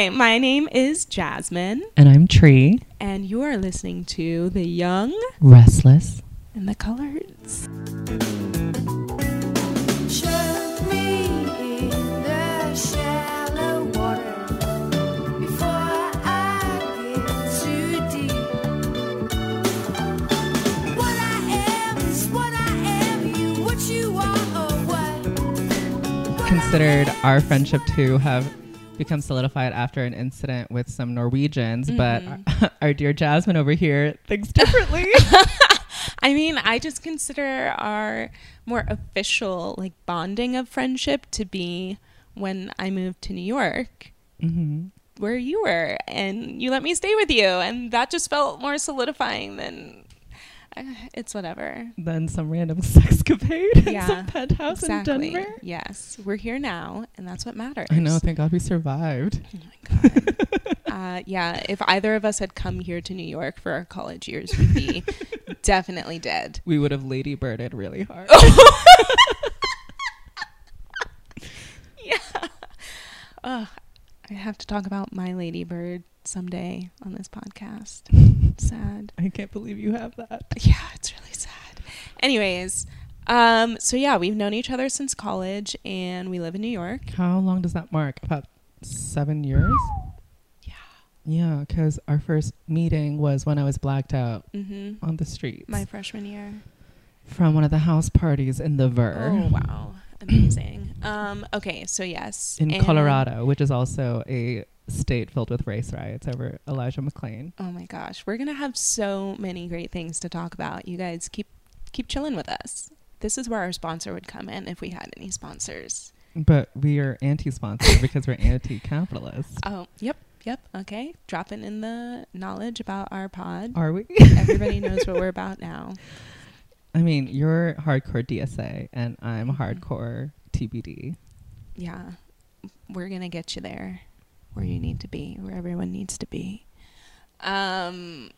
Hi, my name is Jasmine, And I'm Tri. and you are listening to The Young Restless. and the Coloreds. Choke me in the shallow water before I get too deep. What I am is what I am. You what you are or what? Considered our friendship to have become solidified after an incident with some Norwegians, but our, our dear Jasmine over here thinks differently. I mean, I just consider our more official like bonding of friendship to be when I moved to New York, hmm where you were, and you let me stay with you, and that just felt more solidifying than. It's whatever. Then some random sexcapade in some penthouse Exactly. in Denver. Yes, we're here now, and that's what matters. I know. Thank God we survived. Oh my god. uh, yeah, if either of us had come here to New York for our college years, we'd be definitely dead. We would have ladybirded really hard. Yeah. Uh, I have to talk about my ladybird someday on this podcast. sad. I can't believe you have that. Yeah, it's really sad. Anyways, um, so yeah, we've known each other since college, and we live in New York. How long does that mark? About seven years? Yeah. Yeah, because our first meeting was when I was blacked out Mm-hmm. on the streets My freshman year. from one of the house parties in the Ver. Oh wow, amazing. Um, okay, so yes, in Colorado, which is also a state filled with race riots over Elijah McClain. Oh my gosh, we're gonna have so many great things to talk about. You guys keep keep chilling with us. This is where our sponsor would come in if we had any sponsors. But we are anti-sponsored because we're anti-capitalist. Oh, yep, yep. Okay, dropping in the knowledge about our pod. Are we? Everybody knows what we're about now. I mean, you're hardcore DSA and I'm Mm-hmm. hardcore TBD. Yeah, we're gonna get you there, where you need to be, where everyone needs to be. Um,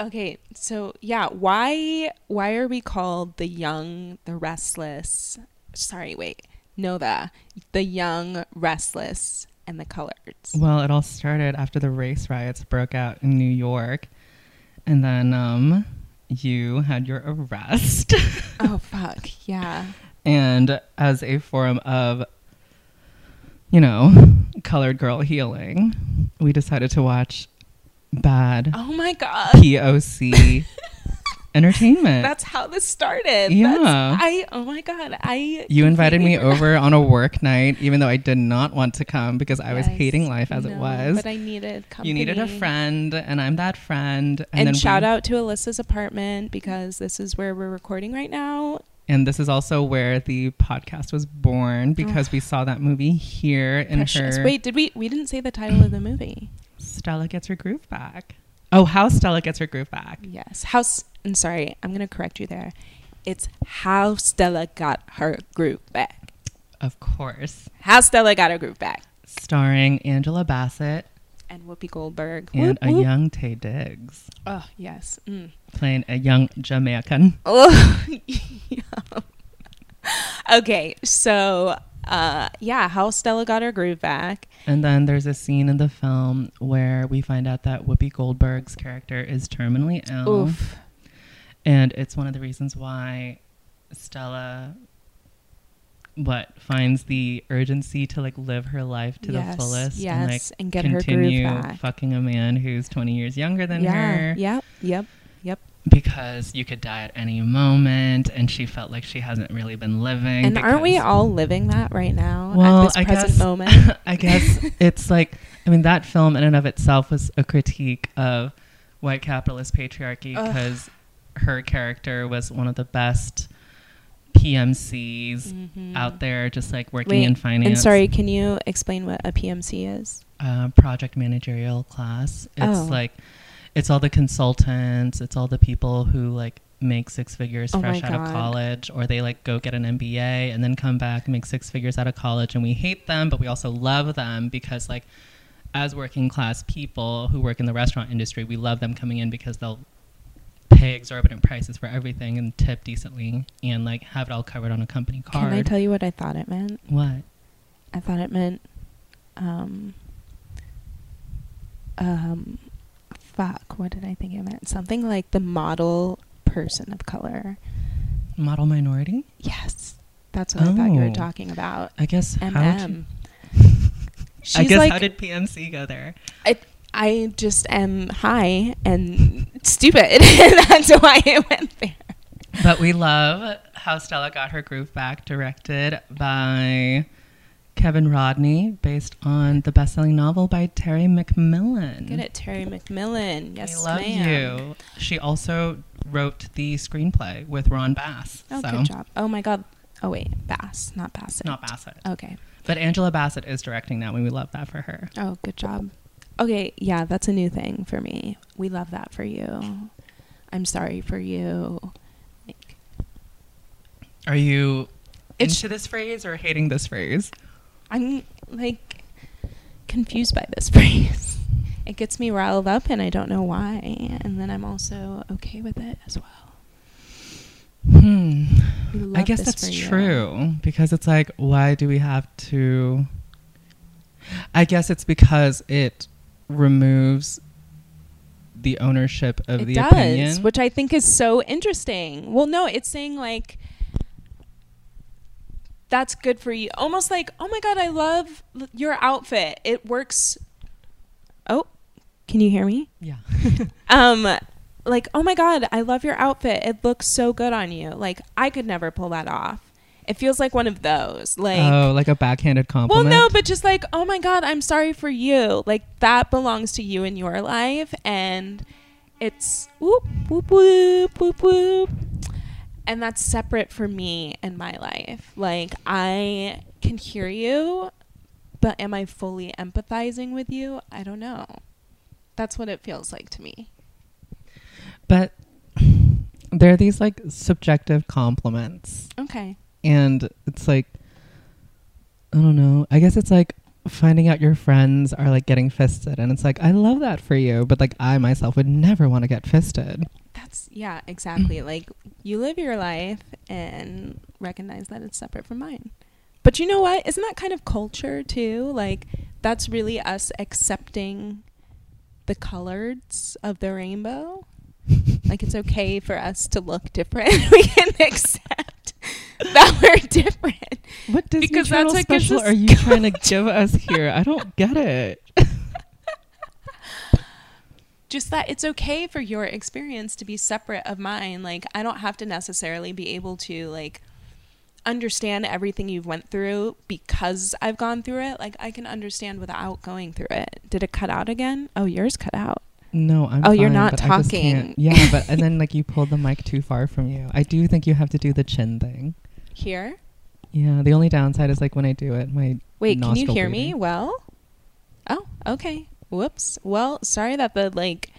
okay, so yeah, why why are we called the young, the restless? Sorry, wait, Nova, the young, restless, and the coloreds. Well, it all started after the race riots broke out in New York. And then um you had your arrest. oh fuck, yeah. and as a form of you know, colored girl healing, we decided to watch bad Oh my god. POC entertainment. That's how this started. Yeah. That's, I oh my god. I you invited me over on a work night, even though I did not want to come because I was hating life as it was. But I needed company. you needed a friend, and I'm that friend. And, then shout we- out to Alyssa's apartment because this is where we're recording right now. And this is also where the podcast was born because we saw that movie here in Precious. her. Wait, did we? We didn't say the title of the movie. Stella gets her groove back. Oh, how Stella gets her groove back. Yes. House. I'm sorry. I'm gonna correct you there. It's how Stella got her groove back. Of course. How Stella got her groove back. Starring Angela Bassett And Whoopi Goldberg. and Whoop, a whoop. young Taye Diggs Oh yes. Mm. playing a young Jamaican. Oh, yeah. Okay, so uh, yeah, how Stella got her groove back. And then there's a scene in the film where we find out that Whoopi Goldberg's character is terminally ill. Oof. And it's one of the reasons why Stella what finds the urgency to like live her life to Yes, the fullest yes, and like and get her groove continue back. fucking a man who's 20 years younger than yeah. her Yep. Yep. Yep. because you could die at any moment and she felt like she hasn't really been living And aren't we all living that right now well at this i present guess moment? i guess it's like i mean that film in and of itself was a critique of white capitalist patriarchy because her character was one of the best PMCs Mhm. out there, just like working Wait, in finance. And sorry, can you explain what a PMC is? uh, project managerial class. It's Oh. like it's all the consultants, it's all the people who like make six figures Oh fresh out of college, or they like go get an MBA and then come back and make six figures out of college, and we hate them, but we also love them because like as working class people who work in the restaurant industry, we love them coming in because they'll pay exorbitant prices for everything and tip decently and like have it all covered on a company card. Can I tell you what I thought it meant? what? I thought it meant um, um fuck, what did I think it meant? Something like the model person of color. Model minority? Yes. That's what I thought you were Oh. talking about. I guess how MM. I guess like how did PMC go there? I, I just am high and stupid. That's why it went there. But we love how Stella got her groove back, directed by Kevin Rodney, based on the best-selling novel by Terry McMillan. Good at Terry McMillan. Yes, we love ma'am. you. She also wrote the screenplay with Ron Bass. Oh, so good job. Oh my God. Oh wait, Bass, not Bassett. not Bassett. Okay. But Angela Bassett is directing that, and we love that for her. Oh, good job. Okay, yeah, that's a new thing for me. We love that for you. I'm sorry for you. Like, Are you It's- into this phrase or hating this phrase? I'm like confused by this phrase. It gets me riled up and I don't know why. And then I'm also okay with it as well. Hmm. We I guess that's true because it's like, why do we have to? I guess it's because it removes the ownership of it the does, opinion. which I think is so interesting. Well, no, it's saying like that's good for you. Almost like, oh my god, I love l- your outfit. It works. Oh, can you hear me? yeah. Um, like, oh my god, I love your outfit. It looks so good on you. Like, I could never pull that off. It feels like one of those. Like, oh, like a backhanded compliment. well, no, but just like, oh my God, I'm sorry for you. Like that belongs to you in your life, and it's whoop whoop whoop whoop whoop, and that's separate for me and my life. Like I can hear you, but am I fully empathizing with you? I don't know. That's what it feels like to me. but there are these like subjective compliments, Okay. And it's like, I don't know. I guess it's like finding out your friends are like getting fisted, and it's like I love that for you, but like I myself would never want to get fisted. That's yeah, exactly. like you live your life and recognize that it's separate from mine. But you know what? Isn't that kind of culture too? Like that's really us accepting the colors of the rainbow. like it's okay for us to look different. we can accept that we're different. What Disney Because Channel that's what special are you trying to give us here? I don't get it. just that it's okay for your experience to be separate of mine like i don't have to necessarily be able to like understand everything you've went through because i've gone through it like i can understand without going through it did it cut out again oh yours cut out No, I'm. Oh, you're not but I just talking. Yeah, but and then like you pulled the mic too far from you. I do think you have to do the chin thing. here Yeah, the only downside is like when I do it, my wait can you hear me well oh okay whoops well sorry that the like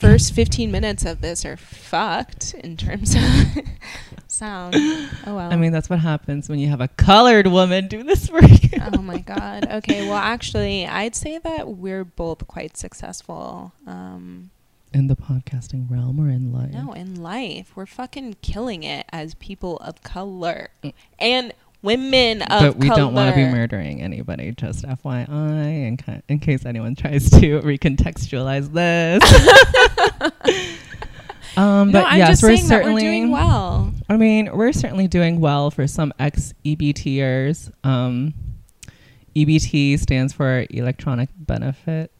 first 15 minutes of this are fucked in terms of sound oh well I mean, that's what happens when you have a colored woman do this for you. oh my god. Okay, well actually I'd say that we're both quite successful. Um In the podcasting realm or in life? no, in life. We're fucking killing it as people of color. Mm. And women of but we don't want to be murdering anybody. Just FYI, in, in case anyone tries to recontextualize this. um, No, but I'm yes, just we're saying that we're certainly doing well. I mean, we're certainly doing well for some ex EBTers. Um, EBT stands for Electronic Benefit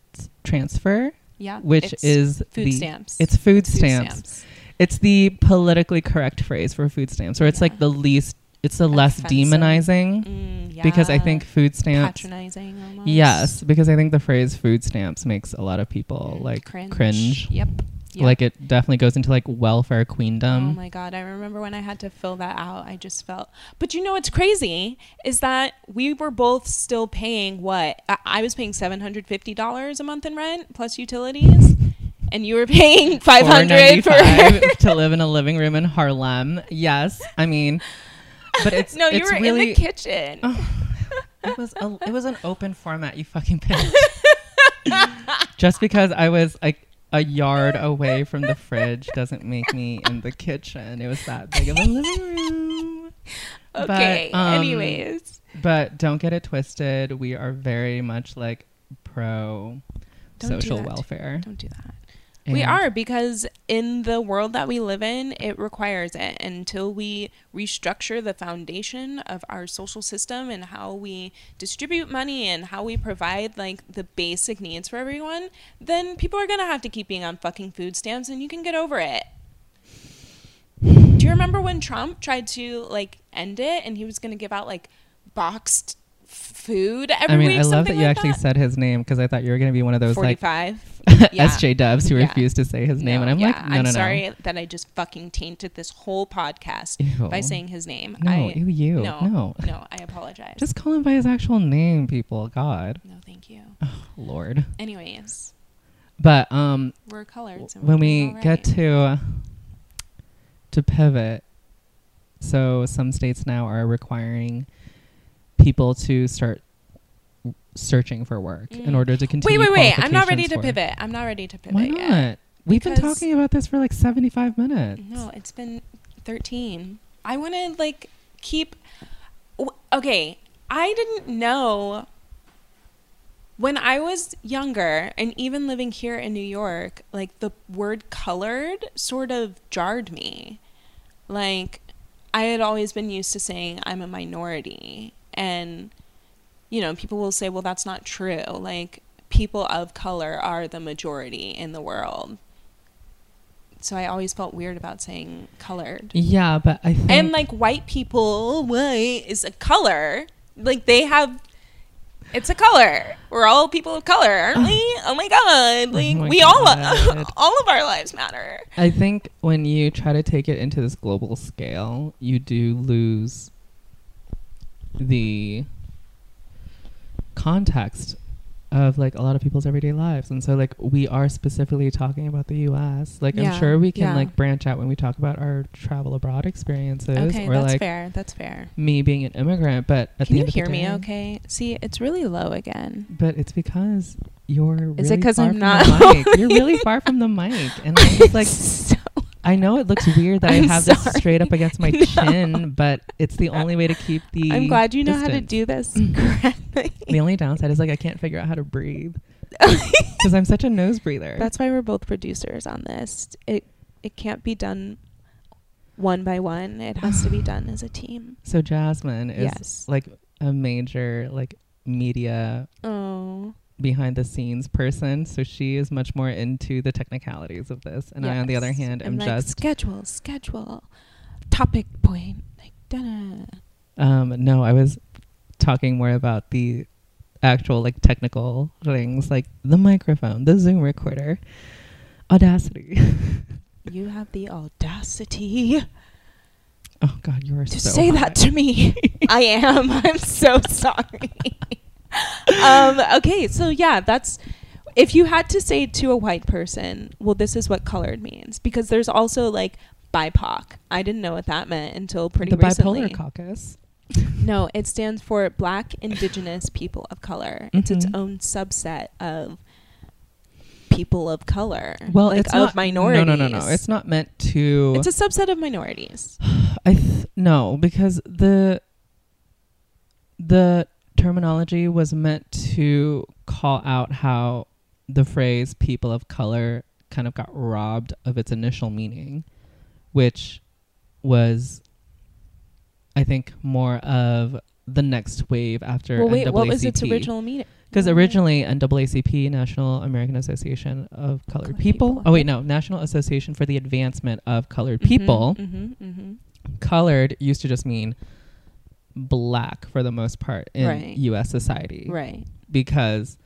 Transfer, Yeah. which is food the stamps. it's food, Food stamps. It's the politically correct phrase for food stamps, or it's like the least, it's a less Offensive. demonizing Mm, because I think food stamps. patronizing almost. Yes, because I think the phrase food stamps makes a lot of people Mm, like cringe. cringe. Yep. Yep. Like it definitely goes into like welfare queendom. Oh my god, I remember when I had to fill that out. I just felt. But you know what's crazy is that we were both still paying what? I, I was paying $750 a month in rent plus utilities and you were paying 500 for $4.95 to live in a living room in Harlem. Yes, I mean, but it's No, you it's were really, in the kitchen. Oh, it was a, it was an open format. You fucking bitch. Just because I was like a yard away from the fridge doesn't make me in the kitchen. It was that big of a living room. okay. but, um, anyways. But don't get it twisted. We are very much like pro Don't social that. welfare. Don't do that. We are because in the world that we live in, it requires it. Until we restructure the foundation of our social system and how we distribute money and how we provide like the basic needs for everyone, then people are gonna have to keep being on fucking food stamps, and you can get over it. Do you remember when Trump tried to like end it and he was gonna give out like boxed food every I mean, week? I love that you like actually said his name because I thought you were going to be one of those like forty-five. Yeah. SJ Dubs who Yeah. refused to say his name, No, and I'm yeah, like, no, I'm no, no. sorry that I just fucking tainted this whole podcast Ew. by saying his name. No, I, ew, you. No, No. no, I apologize. Just call him by his actual name, people. God, no, thank you. Lord. Anyways, But um, we're colored. So we're when we all get right. to to pivot, so some states now are requiring people to start searching for work in Mm. order to continue. wait, wait! wait! I'm not ready to pivot. I'm not ready to pivot Why yet. not? We've been talking about this for like 75 minutes. No, it's been 13. I want to like keep. Okay, I didn't know when I was younger and even living here in New York, like the word colored sort of jarred me. Like I had always been used to saying I'm a minority and you know, people will say, "Well, that's not true." Like people of color are the majority in the world so I always felt weird about saying colored. Yeah, but I think And like white people, white is a color. Like they have, it's a color. We're all people of color, aren't we? Oh my god! Oh like my we all, all of our lives matter. I think when you try to take it into this global scale, you do lose the context of like a lot of people's everyday lives. And so like we are specifically talking about the US. Like Yeah, I'm sure we can yeah. like branch out when we talk about our travel abroad experiences Okay, or that's like fair. That's fair. me being an immigrant, but at Can the you end hear of the me? day, Okay. See, it's really low again. But it's because you're really Is it 'cause far I'm from not- the mic. You're really far from the mic. And I'm just like so, I know it looks weird that i have this straight up against my No. chin, but it's the only way to keep the. I'm glad you know how to do this correctly. The only downside is like I can't figure out how to breathe because I'm such a nose breather. That's why we're both producers on this. It it can't be done one by one. It has to be done as a team. so Jasmine is Yes. like a major like media Oh. Behind the scenes person, so she is much more into the technicalities of this, and I, on the other hand, am like, just schedule, schedule, topic point, like da um no, I was talking more about the actual like technical things like the microphone, the Zoom recorder, Audacity. You have the audacity Oh God, you are to so say that to me. I am. I'm so sorry. um, okay, so yeah, that's if you had to say to a white person, well, this is what colored means, because there's also like BIPOC. I didn't know what that meant until pretty the recently. bipolar caucus. No, it stands for Black Indigenous People of Color. It's its Mhm. own subset of people of color. Well, like it's of not, minorities. No, no, no, no. It's not meant to. It's a subset of minorities. I th- no, because the the terminology was meant to call out how the phrase "people of color" kind of got robbed of its initial meaning, which was, I think, more of the next wave after Well, wait, NAACP. what was its original meaning? Because originally NAACP, National American Association of Colored Colored People. People, Oh wait, no, National Association for the Advancement of Colored People. Mm-hmm, mm-hmm. Colored used to just mean black for the most part in Right. U.S. society, Right. because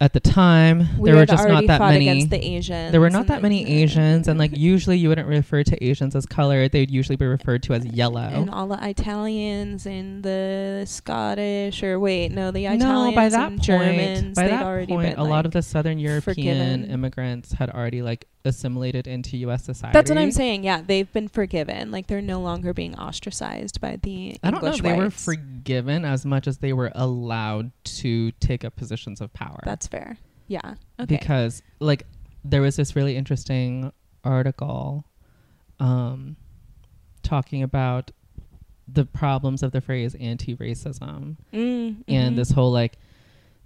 at the time We there were just not that many. against the Asians. There were not that many Asians, and like usually you wouldn't refer to Asians as colored; they'd usually be referred to as yellow. And all the Italians and the Scottish, or wait, no, the Italians no, by that and point, Germans, by that already point, been a lot of the Southern European forgiven. immigrants had already like assimilated into U.S. society. That's what I'm saying. Yeah, they've been forgiven. Like they're no longer being ostracized by the I don't know English if they were forgiven as much as they were allowed to take up positions of power. That's fair. Yeah. Okay. because like there was this really interesting article um talking about the problems of the phrase anti-racism Mm, and mhm. this whole like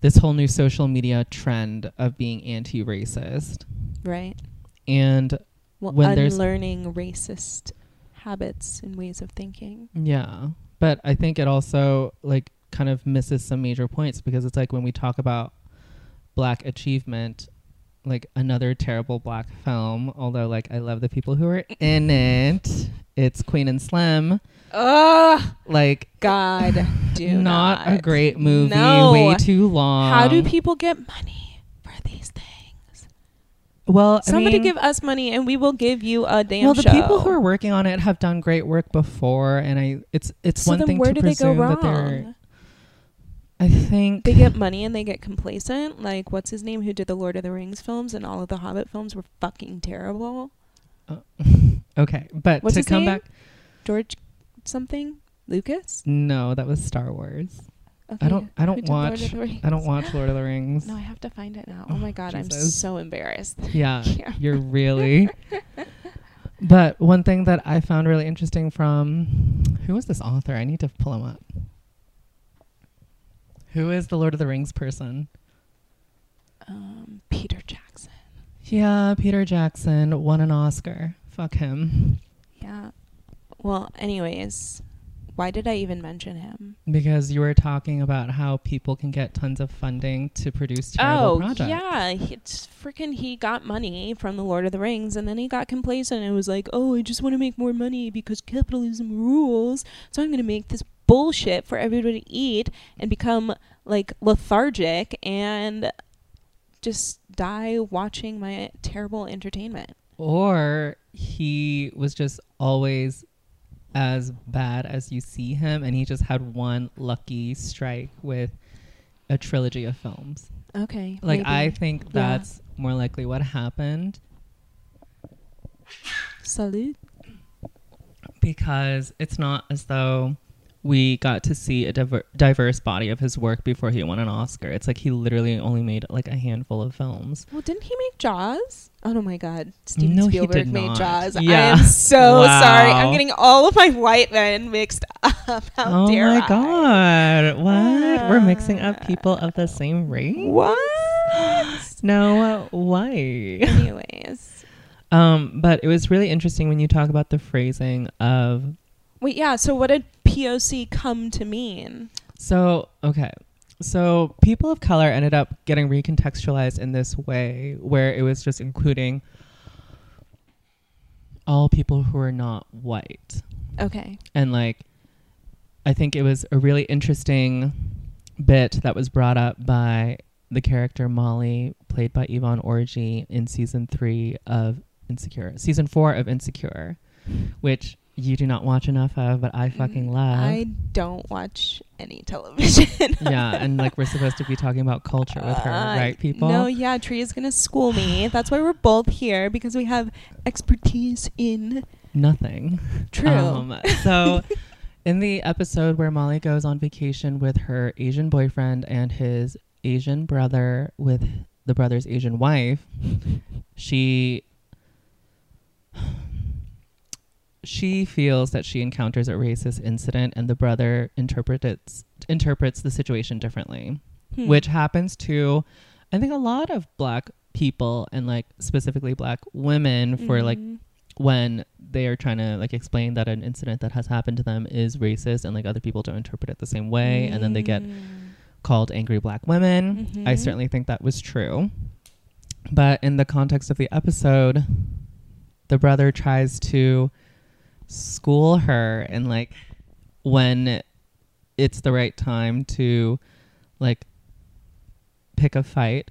this whole new social media trend of being anti-racist Right. and Well, When there's- unlearning racist habits and ways of thinking. Yeah. But I think it also like kind of misses some major points because it's like when we talk about black achievement, like another terrible black film, although like I love the people who are in it. It's Queen and Slim. Ugh, Like God, do not, not, a great movie, No. way too long. How do people get money for these things? Well, I Somebody mean- give us money, and we will give you a damn well, the show. people who are working on it have done great work before, and I it's it's so one thing where to do they go wrong? that they're. I think They get money and they get complacent. Like what's his name who did the Lord of the Rings films and all of the Hobbit films were fucking terrible. Uh, okay, but What's to come name? back, George something Lucas. no, that was Star Wars. Okay. don't- I don't Lord of watch- I don't watch Lord of the Rings. No, I have to find it now. Oh my Oh, god, I'm so embarrassed. Yeah. you're really. but one thing that I found really interesting from who was this author? I need to pull him up. Who is the Lord of the Rings person? Um, Peter Jackson. Yeah, Peter Jackson won an Oscar. Fuck him. Yeah. Well, anyways, why did I even mention him? Because you were talking about how people can get tons of funding to produce terrible oh, projects. yeah. he- It's freaking, he got money from the Lord of the Rings and then he got complacent and was like, oh, I just want to make more money because capitalism rules. So I'm going to make this bullshit for everybody to eat and become like lethargic and just die watching my terrible entertainment. Or he was just always as bad as you see him, and he just had one lucky strike with a trilogy of films. Okay. Like, maybe. I think Yeah. that's more likely what happened Salute. because it's not as though we got to see a diver- diverse body of his work before he won an Oscar. It's like he literally only made like a handful of films. Well, didn't he make Jaws? Oh no, my God! Steven No, he Spielberg did made not. Jaws. I am so Wow. sorry. I'm getting all of my white men mixed up. How oh dare my I? god! What? We're mixing up people of the same race. What? No way. Anyways, Um, but it was really interesting when you talk about the phrasing of wait, yeah. So what did POC come to mean? so okay. So people of color ended up getting recontextualized in this way where it was just including all people who are not white. Okay. And like I think it was a really interesting bit that was brought up by the character Molly, played by Yvonne Orji in season three of Insecure, season four of Insecure, which you do not watch enough of, but I fucking love. Mm, I don't watch any television. yeah, and like we're supposed to be talking about culture with her, Uh, right, people? No, yeah, Tri is gonna school me. That's why we're both here because we have expertise in Nothing. true. Um, so, in the episode where Molly goes on vacation with her Asian boyfriend and his Asian brother with the brother's Asian wife, she she feels that she encounters a racist incident and the brother interprets interprets the situation differently Hmm. which happens to i think a lot of black people and like specifically black women for like Mhm. when they are trying to like explain that an incident that has happened to them is racist and like other people don't interpret it the same way and then they get Mm. called angry black women i Mhm. certainly think that was true but in the context of the episode the brother tries to school her and like when it's the right time to like pick a fight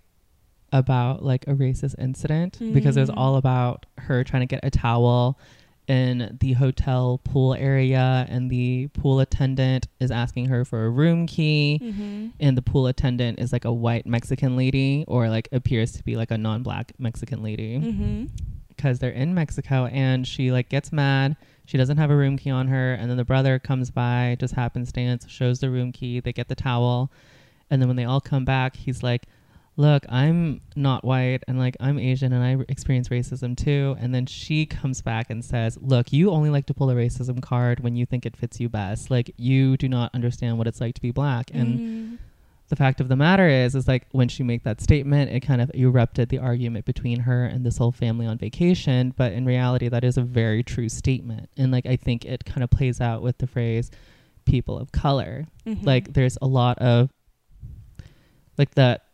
about like a racist incident because it was Mhm. all about her trying to get a towel in the hotel pool area and the pool attendant is asking her for a room key Mhm. and the pool attendant is like a white Mexican lady or like appears to be like a non-black Mexican lady Mhm. because they're in Mexico and she like gets mad. She doesn't have a room key on her and then the brother comes by just happenstance, shows the room key, they get the towel. And then when they all come back, he's like, "Look, I'm not white and like I'm Asian and I experience racism too." And then she comes back and says, "Look, you only like to pull a racism card when you think it fits you best. Like you do not understand what it's like to be black." And Mhm. The fact of the matter is, is like when she made that statement, it kind of erupted the argument between her and this whole family on vacation. But in reality, that is a very true statement. And like, I think it kind of plays out with the phrase people of color. Mhm. Like, there's a lot of like that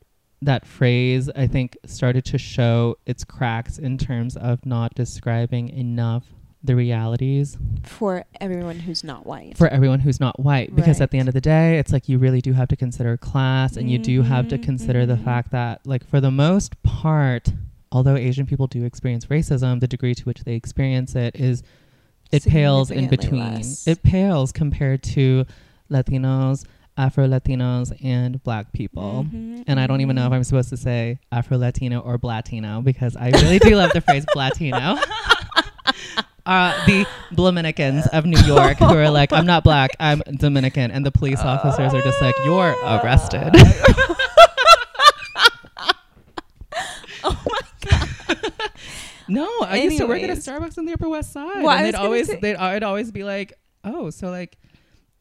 that phrase I think started to show its cracks in terms of not describing enough the realities for everyone who's not white. for everyone who's not white because at the end of the day it's like you really do have to consider class and you do have to consider the mhm. fact that like for the most part although asian people do experience racism the degree to which they experience it is it pales in between less. it pales compared to latinos afro latinos and black people Mhm, and I don't even know if mhm. I'm supposed to say Afro Latino or Blatino because I really do love the phrase Blatino. Uh, the Dominicans of New York who are like, I'm not black, I'm Dominican. And the police officers are just like, You're arrested. oh my god. no, I used to work at a Starbucks on the Upper West Side. Well, I and was they'd always, say- they'd, I'd always be like, Oh, so like,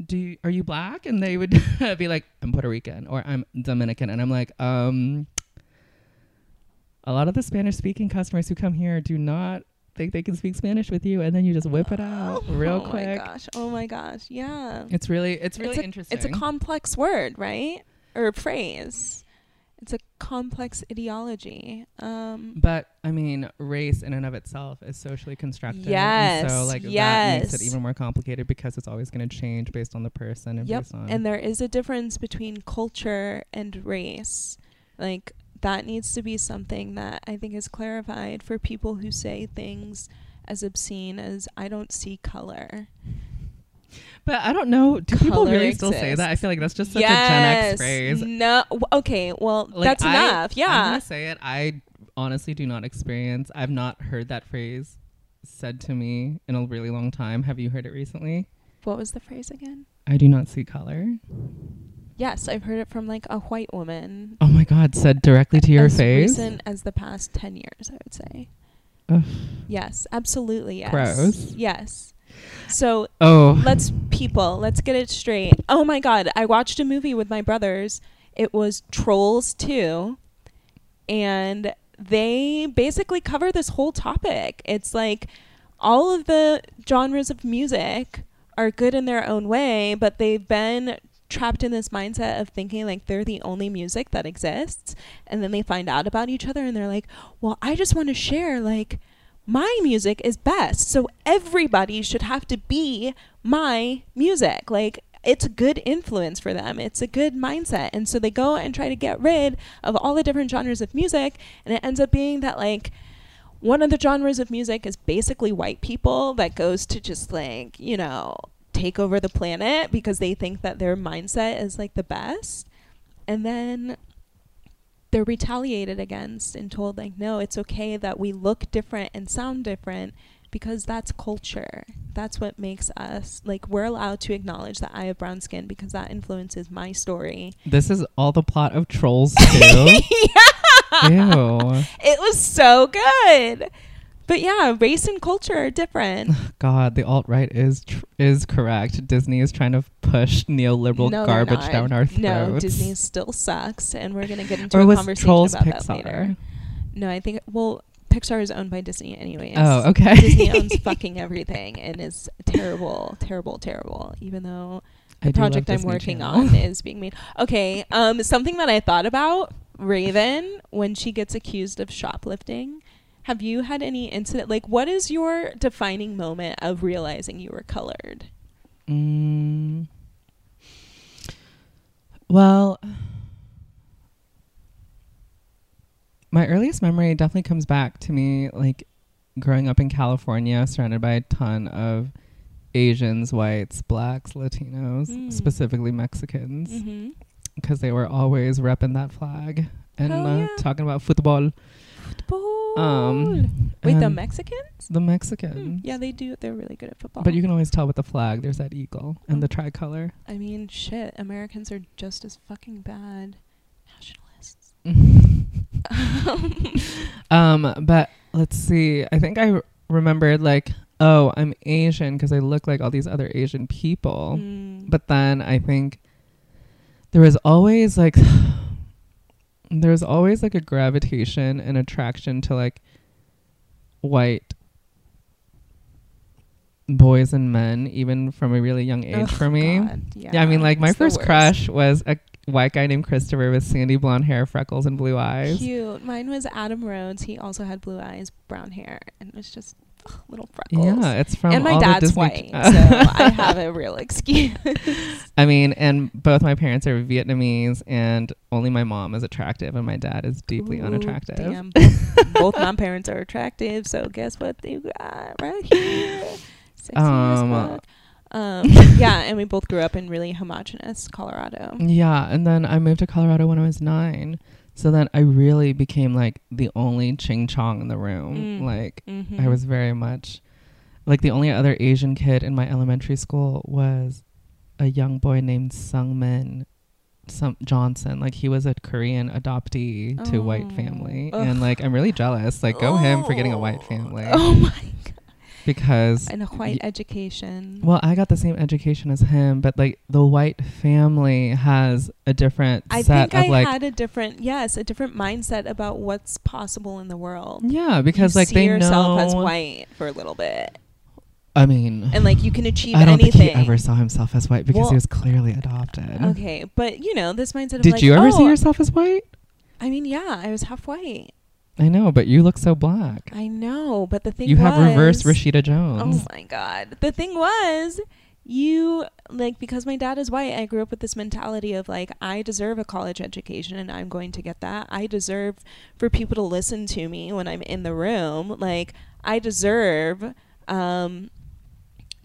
do you, are you black? And they would be like, I'm Puerto Rican or I'm Dominican. And I'm like, um, a lot of the Spanish speaking customers who come here do not think they can speak Spanish with you. And then you just whip it out real oh quick. my gosh. Oh my gosh. Yeah. It's really, it's really a, interesting. It's a complex word, right? Or phrase. It's a complex ideology. Um but I mean, race in and of itself is socially constructed. Yes, so like that makes it even more complicated because it's always going to change based on the person and Yep. based on. and there is a difference between culture and race. Like that needs to be something that I think is clarified for people who say things as obscene as I don't see color. but I don't know. Do people Color really still say that? I feel like that's just such a Gen X phrase. No. Okay. Well, Like, that's I- enough. I'm Yeah. gonna say it. I honestly do not experience. I've not heard that phrase said to me in a really long time. Have you heard it recently? What was the phrase again? I do not see color. Yes, I've heard it from like a white woman. Oh my god, said directly to your as face. Recent as the past ten years, I would say. Ugh. Yes, absolutely. Yes. Gross. Yes. So Oh, let's people, let's get it straight. Oh my god, I watched a movie with my brothers. It was Trolls 2 and they basically cover this whole topic. It's like all of the genres of music are good in their own way, but they've been trapped in this mindset of thinking like they're the only music that exists and then they find out about each other and they're like, "Well, I just want to share like my music is best. So everybody should have to be my music. Like it's a good influence for them. It's a good mindset. And so they go and try to get rid of all the different genres of music and it ends up being that like one of the genres of music is basically white people that goes to just like, you know, take over the planet because they think that their mindset is like the best. And then they're retaliated against and told like no it's okay that we look different and sound different because that's culture that's what makes us like we're allowed to acknowledge that i have brown skin because that influences my story this is all the plot of Trolls 2. yeah Ew. it was so good but yeah race and culture are different God, the alt right is tr- is correct. Disney is trying to push neoliberal no, garbage down our throats. no disney still sucks and we're gonna get into or a conversation Trolls about Pixar? that later no i think well pixar is owned by disney anyways Oh, okay. Disney owns fucking everything and is terrible, terrible, terrible. Even though the love project I'm Disney working Channel. on is being made. Okay, um, something that I thought about Raven when she gets accused of shoplifting. Have you had any incident? Like, what is your defining moment of realizing you were colored? Mm. Well, my earliest memory definitely comes back to me like growing up in California, surrounded by a ton of Asians, whites, blacks, Latinos, Mm. specifically Mexicans, Mm-hmm. because they were always repping that flag and uh, yeah. talking about football. Football. Um, Wait, the Mexicans? the Hmm, Mexicans. Yeah, they do. They're really good at football. But you can always tell with the flag. There's that eagle and the Oh. tricolor. I mean, shit. Americans are just as fucking bad nationalists. um, but let's see. I think I r- remembered like, oh, I'm Asian because I look like all these other Asian people. Mm. But then I think there was always like there was always like a gravitation and attraction to like white boys and men even from a really young age Ugh, for me. God, Yeah, I mean like my it's first crush was a white guy named Christopher with sandy blonde hair, freckles and blue eyes. Cute. Mine was Adam Rhodes. He also had blue eyes, brown hair, and it was just little freckles. Yeah, it's from and my dad's white, so I have a real excuse. I mean, and both my parents are Vietnamese, and only my mom is attractive, and my dad is deeply Ooh, unattractive. Damn. Both, my parents are attractive, so guess what they got right here? Sexy as Um, fuck. Um, yeah, and we both grew up in really homogenous Colorado. Yeah, and then I moved to Colorado when I was nine. So then I really became like the only ching chong in the room. Mm. Like Mm-hmm. I was very much like the only other Asian kid in my elementary school was a young boy named Sung Min some Johnson. Like he was a Korean adoptee to a white Oh, family. ugh. And like I'm really jealous. Like go him for getting a white family. Oh my god! Because And a white y- education. well, I got the same education as him, but like the white family has a different I set think of I like had a different, yes, a different mindset about what's possible in the world. Yeah, because you like see they yourself know. as white for a little bit, I mean, and like you can achieve I don't anything. think he ever saw himself as white because Well- he was clearly adopted. Okay, but you know this mindset of Did like, you ever oh, see yourself as white? I mean, yeah, I was half white. I know, but you look so black. I know, but the thing You have reverse Rashida Jones. Oh my god. The thing was, you like because my dad is white, I grew up with this mentality of like I deserve a college education and I'm going to get that. I deserve for people to listen to me when I'm in the room. Like I deserve um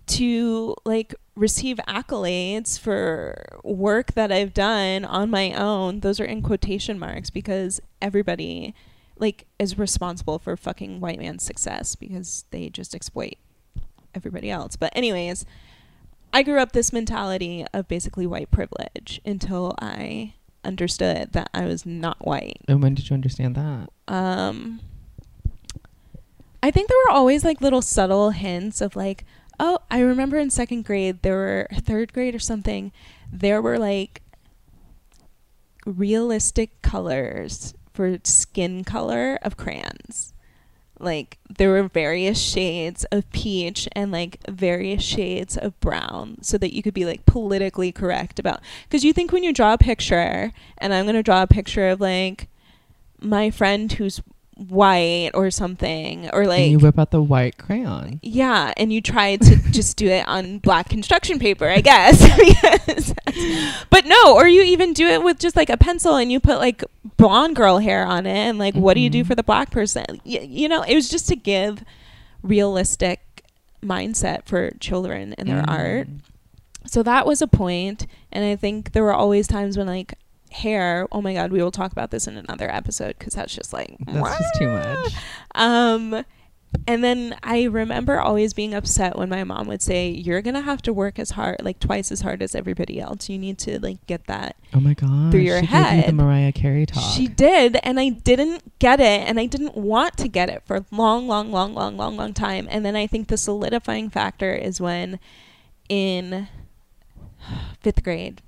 to like receive accolades for work that I've done on my own. Those are in quotation marks because everybody like is responsible for fucking white man's success because they just exploit everybody else. But anyways, I grew up this mentality of basically white privilege until I understood that I was not white. and when did you understand that? Um I think there were always like little subtle hints of like, oh, I remember in second grade there were third grade or something, there were like realistic colors for skin color of crayons. Like there were various shades of peach and like various shades of brown so that you could be like politically correct about cuz you think when you draw a picture and I'm going to draw a picture of like my friend who's white or something or like and you whip out the white crayon. yeah, and you try to just do it on black construction paper, I guess. Because but no, or you even do it with just like a pencil and you put like blonde girl hair on it, and like, what do you do Mhm. for the black person? Y- you know, it was just to give realistic mindset for children and their art. Mm. So that was a point, and I think there were always times when like hair. Oh my god, we will talk about this in another episode because that's just like That's just too much. um, and then I remember always being upset when my mom would say, "You're gonna have to work as hard, like twice as hard as everybody else. You need to like get that." Oh my god. Through your she Gave you head. the Mariah Carey talk. She did, and I didn't get it, and I didn't want to get it for a long, long, long, long, long, long time. And then I think the solidifying factor is when, in fifth grade,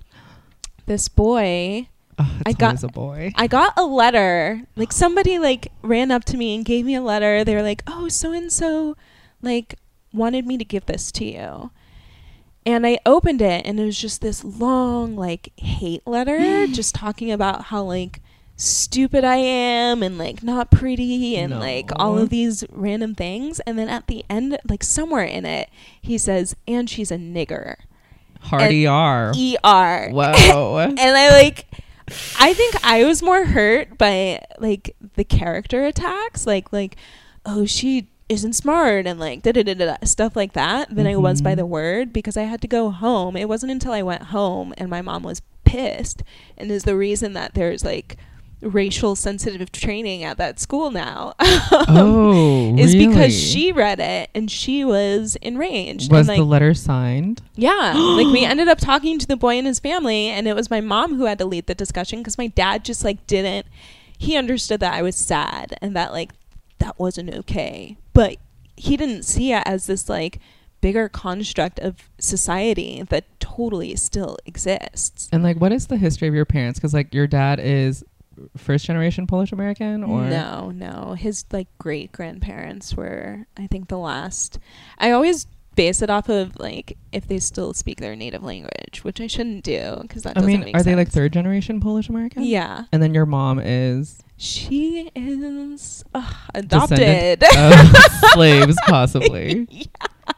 this boy oh, I got- a boy. I got a letter. Like somebody like ran up to me and gave me a letter. They were like, "Oh, so and so like wanted me to give this to you." And I opened it and it was just this long like hate letter just talking about how like stupid I am and like not pretty and like all of these random things and then at the end like somewhere in it he says and she's a nigger. Hardy R. ER. Whoa. and I like I think I was more hurt by like the character attacks, like like oh she isn't smart and like da da da da stuff like that than I was by the mm-hmm. word because I had to go home. It wasn't until I went home and my mom was pissed and is the reason that there's like racial sensitive training at that school now. oh, um, is because she read it and she was enraged. was and, like, the letter signed. yeah, like we ended up talking to the boy and his family, and it was my mom who had to lead the discussion because my dad just like didn't. He understood that I was sad and that like that wasn't okay, but he didn't see it as this like bigger construct of society that totally still exists. And like, what is the history of your parents? Because like, your dad is first generation Polish American, or no, no. His like great grandparents were, I think, the last. I always base it off of like if they still speak their native language, which I shouldn't do because that I doesn't mean, make are they like third generation Polish American? Yeah, And then your mom is she is uh, adopted. slaves, possibly. yeah.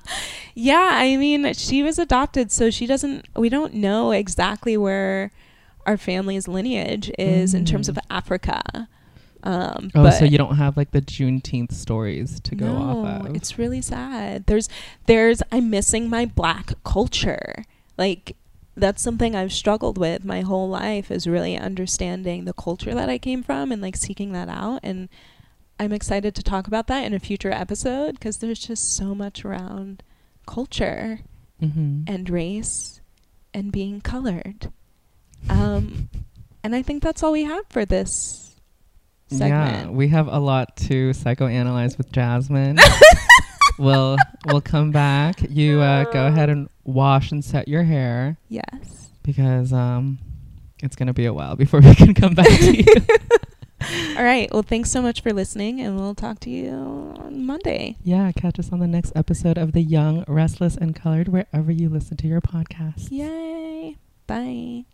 Yeah, I mean, she was adopted, so she doesn't. We don't know exactly where our family's lineage is in terms Mm. of Africa. Um, Oh, but so you don't have like the Juneteenth stories to go no, off of. it's really sad. There's, there's. I'm missing my black culture. Like that's something I've struggled with my whole life is really understanding the culture that I came from and like seeking that out. And I'm excited to talk about that in a future episode because there's just so much around culture hmm and race and being colored. Um, and I think that's all we have for this Yeah, we have a lot to psychoanalyze with Jasmine. we'll we'll come back. You uh, go ahead and wash and set your hair yes. because um, it's gonna be a while before we can come back to you. All right. Well, thanks so much for listening, and we'll talk to you on Monday. yeah, catch us on the next episode of The Young, Restless, and Colored, wherever you listen to your podcast. Yay. Bye.